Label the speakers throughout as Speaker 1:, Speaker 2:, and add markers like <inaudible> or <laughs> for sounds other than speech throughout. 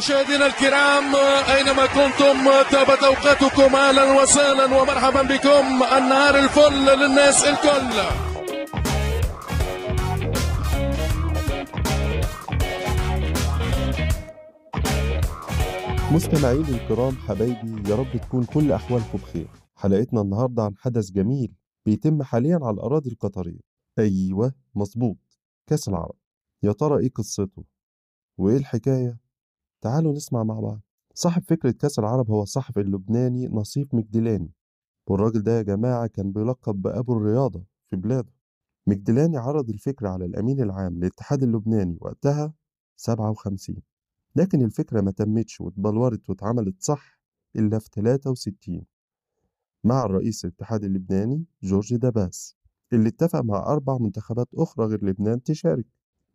Speaker 1: مشاهدينا الكرام أينما كنتم تابت أوقاتكم أهلا وسهلا ومرحبا بكم. النهار الفل للناس الكل.
Speaker 2: مستمعيني الكرام حبايبي يا رب تكون كل أحوالكم بخير. حلقتنا النهاردة عن حدث جميل بيتم حاليا على الأراضي القطرية. أيوة مظبوط. كأس العرب. يا ترى إيه قصته؟ وإيه الحكاية؟ تعالوا نسمع مع بعض. صاحب فكرة كأس العرب هو الصحفي اللبناني نصيف مجدلاني. والراجل ده يا جماعة كان بيلقب بأبو الرياضة في بلاده. مجدلاني عرض الفكرة على الأمين العام للاتحاد اللبناني وقتها 57 لكن الفكرة ما تمتش واتبلورت واتعملت صح إلا في 63 مع الرئيس الاتحاد اللبناني جورج داباس اللي اتفق مع أربع منتخبات أخرى غير لبنان تشارك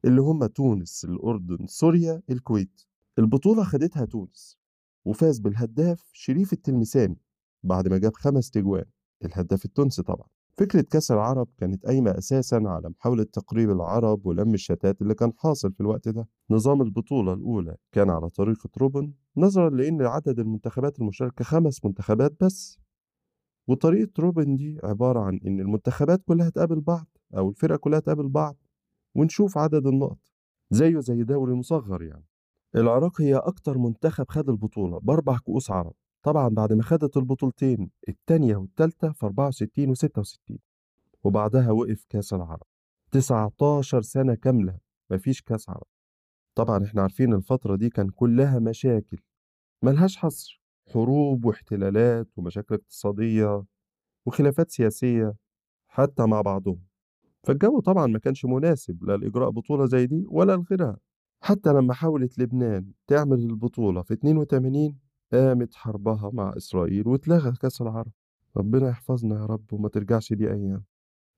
Speaker 2: اللي هم تونس الأردن سوريا الكويت. البطولة خدتها تونس وفاز بالهداف شريف التلمساني بعد ما جاب خمس تجوان الهداف التونسي طبعا. فكرة كأس العرب كانت قايمة أساسا على محاولة تقريب العرب ولم الشتات اللي كان حاصل في الوقت ده. نظام البطولة الأولى كان على طريقة روبن نظرا لأن عدد المنتخبات المشاركة خمس منتخبات بس. وطريقة روبن دي عبارة عن إن المنتخبات كلها تقابل بعض أو الفرق كلها تقابل بعض ونشوف عدد النقط زيه زي دوري مصغر يعني. العراق هي أكتر منتخب خد البطولة بأربع كؤوس عرب. طبعا بعد ما خدت البطولتين التانية والتالتة في 64 و 66 وبعدها وقف كأس العرب. 19 سنة كاملة مفيش كأس عرب. طبعا إحنا عارفين الفترة دي كان كلها مشاكل. ملهاش حصر. حروب واحتلالات ومشاكل اقتصادية وخلافات سياسية حتى مع بعضهم. فالجو طبعا ما كانش مناسب لا لإجراء بطولة زي دي ولا لغيرها حتى لما حاولت لبنان تعمل البطولة في 82 قامت حربها مع إسرائيل واتلغى كأس العرب. ربنا يحفظنا يا رب وما ترجعش دي أيام.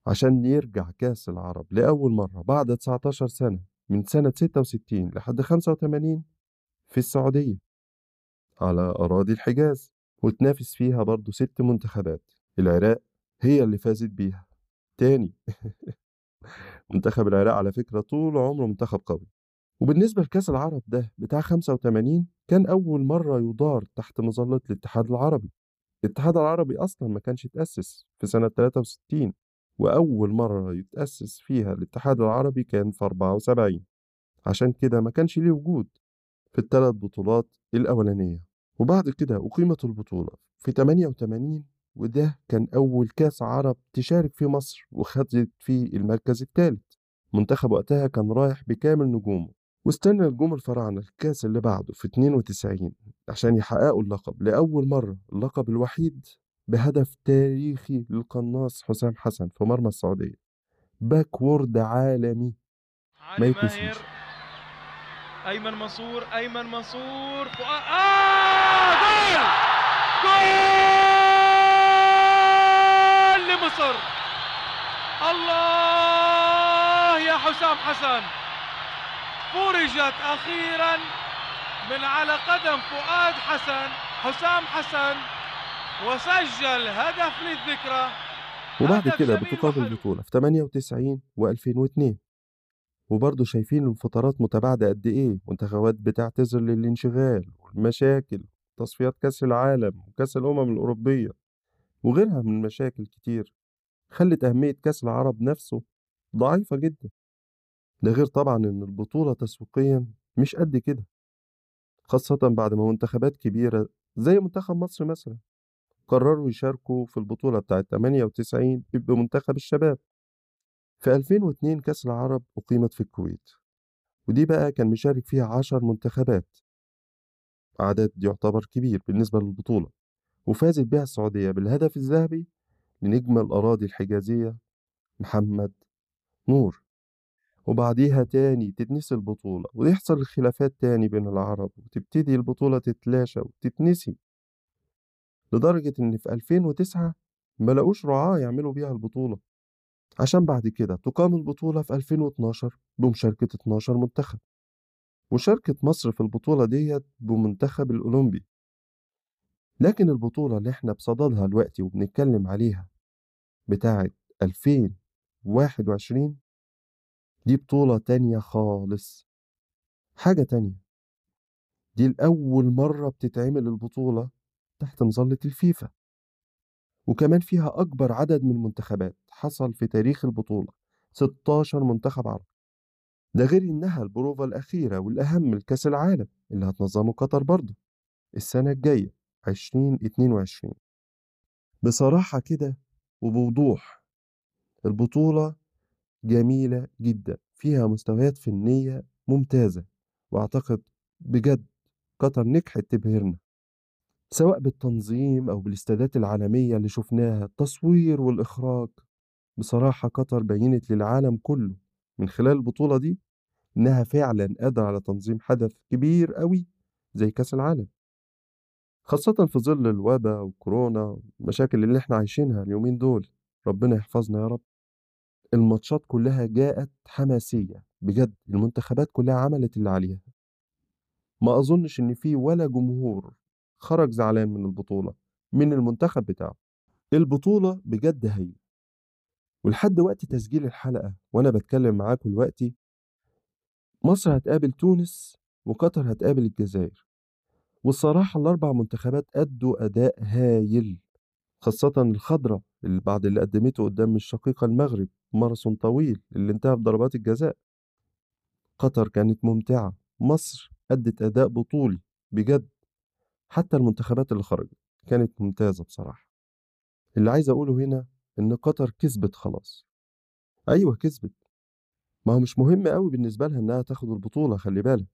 Speaker 2: عشان يرجع كأس العرب لأول مرة بعد 19 سنة من سنة 66 لحد 85 في السعودية. على أراضي الحجاز وتنافس فيها برضو ست منتخبات. العراق هي اللي فازت بيها. تاني. <laughs> منتخب العراق على فكرة طول عمره منتخب قوي. وبالنسبة لكأس العرب ده بتاع 85 كان أول مرة يدار تحت مظلة الاتحاد العربي. الاتحاد العربي أصلا ما كانش اتأسس في سنة 63 وأول مرة يتأسس فيها الاتحاد العربي كان في 74 عشان كده ما كانش ليه وجود في الثلاث بطولات الأولانية. وبعد كده أقيمت البطولة في 88 وده كان أول كأس عرب تشارك فيه مصر وخدت فيه المركز الثالث منتخب وقتها كان رايح بكامل نجومه. واستنى نجوم الفراعنة الكاس اللي بعده في 92 عشان يحققوا اللقب لأول مرة اللقب الوحيد بهدف تاريخي للقناص حسام حسن في مرمى السعودية. باكورد عالمي. ما يتنسيش.
Speaker 3: أيمن منصور أيمن منصور. فؤاد آه! جول! جول لمصر. الله يا حسام حسن. فرجت أخيرا من على قدم فؤاد حسن حسام حسن وسجل هدف للذكرى.
Speaker 2: وبعد كده بتقام
Speaker 3: وحلو.
Speaker 2: البطولة في 98 و2002 وبرضه شايفين الفترات متباعدة قد إيه منتخبات بتعتذر للانشغال والمشاكل تصفيات كأس العالم وكأس الأمم الأوروبية وغيرها من مشاكل كتير. خلت أهمية كأس العرب نفسه ضعيفة جدا. ده غير طبعا إن البطولة تسويقيا مش قد كده. خاصة بعد ما منتخبات كبيرة زي منتخب مصر مثلا قرروا يشاركوا في البطولة بتاعة 98 بمنتخب الشباب. في 2002 كأس العرب أقيمت في الكويت ودي بقى كان مشارك فيها عشر منتخبات. عدد يعتبر كبير بالنسبة للبطولة وفازت بها السعودية بالهدف الذهبي لنجم الأراضي الحجازية محمد نور. وبعديها تاني تتنسي البطولة ويحصل الخلافات تاني بين العرب وتبتدي البطولة تتلاشى وتتنسي. لدرجة إن في 2009 ما لقوش رعاة يعملوا بيها البطولة. عشان بعد كده تقام البطولة في 2012 بمشاركة 12 منتخب. وشاركت مصر في البطولة ديت بمنتخب الأولمبي. لكن البطولة اللي إحنا بصددها دلوقتي وبنتكلم عليها بتاعة 2021 دي بطولة تانية خالص. حاجة تانية دي لأول مرة بتتعمل البطولة تحت مظلة الفيفا. وكمان فيها أكبر عدد من المنتخبات حصل في تاريخ البطولة 16 منتخب عربي. ده غير إنها البروفة الأخيرة والأهم لكأس العالم اللي هتنظمه قطر برضه السنة الجاية 2022 بصراحة كده وبوضوح البطولة جميلة جدا فيها مستويات فنية ممتازة وأعتقد بجد قطر نجحت تبهرنا. سواء بالتنظيم أو بالاستادات العالمية اللي شفناها التصوير والإخراج بصراحة قطر بينت للعالم كله من خلال البطولة دي إنها فعلا قادرة على تنظيم حدث كبير قوي زي كأس العالم. خاصة في ظل الوباء وكورونا والمشاكل اللي إحنا عايشينها اليومين دول ربنا يحفظنا يا رب. الماتشات كلها جاءت حماسية بجد المنتخبات كلها عملت اللي عليها. ما أظنش إن في ولا جمهور خرج زعلان من البطولة من المنتخب بتاعه. البطولة بجد هي. ولحد وقت تسجيل الحلقة وأنا بتكلم معاكم دلوقتي مصر هتقابل تونس وقطر هتقابل الجزائر. والصراحة الأربع منتخبات أدوا أداء هايل خاصة الخضرة اللي بعد اللي قدمته قدام الشقيقة المغرب. ماراثون طويل اللي انتهى بضربات الجزاء. قطر كانت ممتعة. مصر أدت أداء بطولي بجد. حتى المنتخبات اللي خرجت كانت ممتازة بصراحة. اللي عايز أقوله هنا إن قطر كسبت خلاص. أيوة كسبت. ما هو مش مهم قوي بالنسبة لها إنها تاخد البطولة خلي بالك.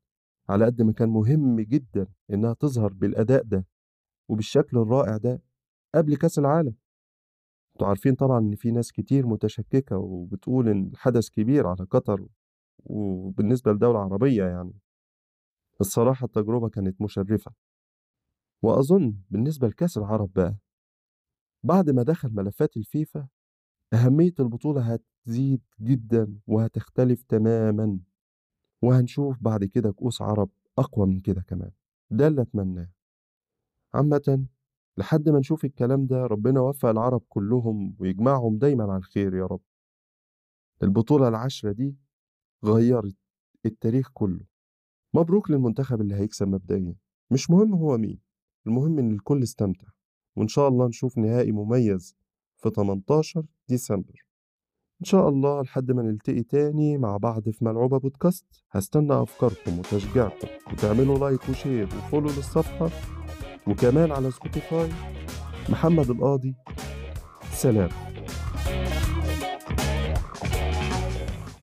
Speaker 2: على قد ما كان مهم جدا إنها تظهر بالأداء ده وبالشكل الرائع ده قبل كأس العالم. أنتوا عارفين طبعا إن في ناس كتير متشككة وبتقول إن الحدث كبير على قطر وبالنسبة لدولة عربية يعني. الصراحة التجربة كانت مشرفة. وأظن بالنسبة لكأس العرب بقى بعد ما دخل ملفات الفيفا أهمية البطولة هتزيد جدا وهتختلف تماما. وهنشوف بعد كده كؤوس عرب أقوى من كده كمان. ده اللي أتمناه. عامة لحد ما نشوف الكلام ده ربنا وفق العرب كلهم ويجمعهم دايما على الخير يا رب. البطولة العشرة دي غيرت التاريخ كله. مبروك للمنتخب اللي هيكسب مبدئيا. مش مهم هو مين المهم إن الكل استمتع. وإن شاء الله نشوف نهائي مميز في 18 ديسمبر. إن شاء الله لحد ما نلتقي تاني مع بعض في ملعوبة بودكاست. هستنى أفكاركم وتشجيعكم. وتعملوا like و share و follow للصفحة وكمان على سبوتيفاي محمد القاضي سلام.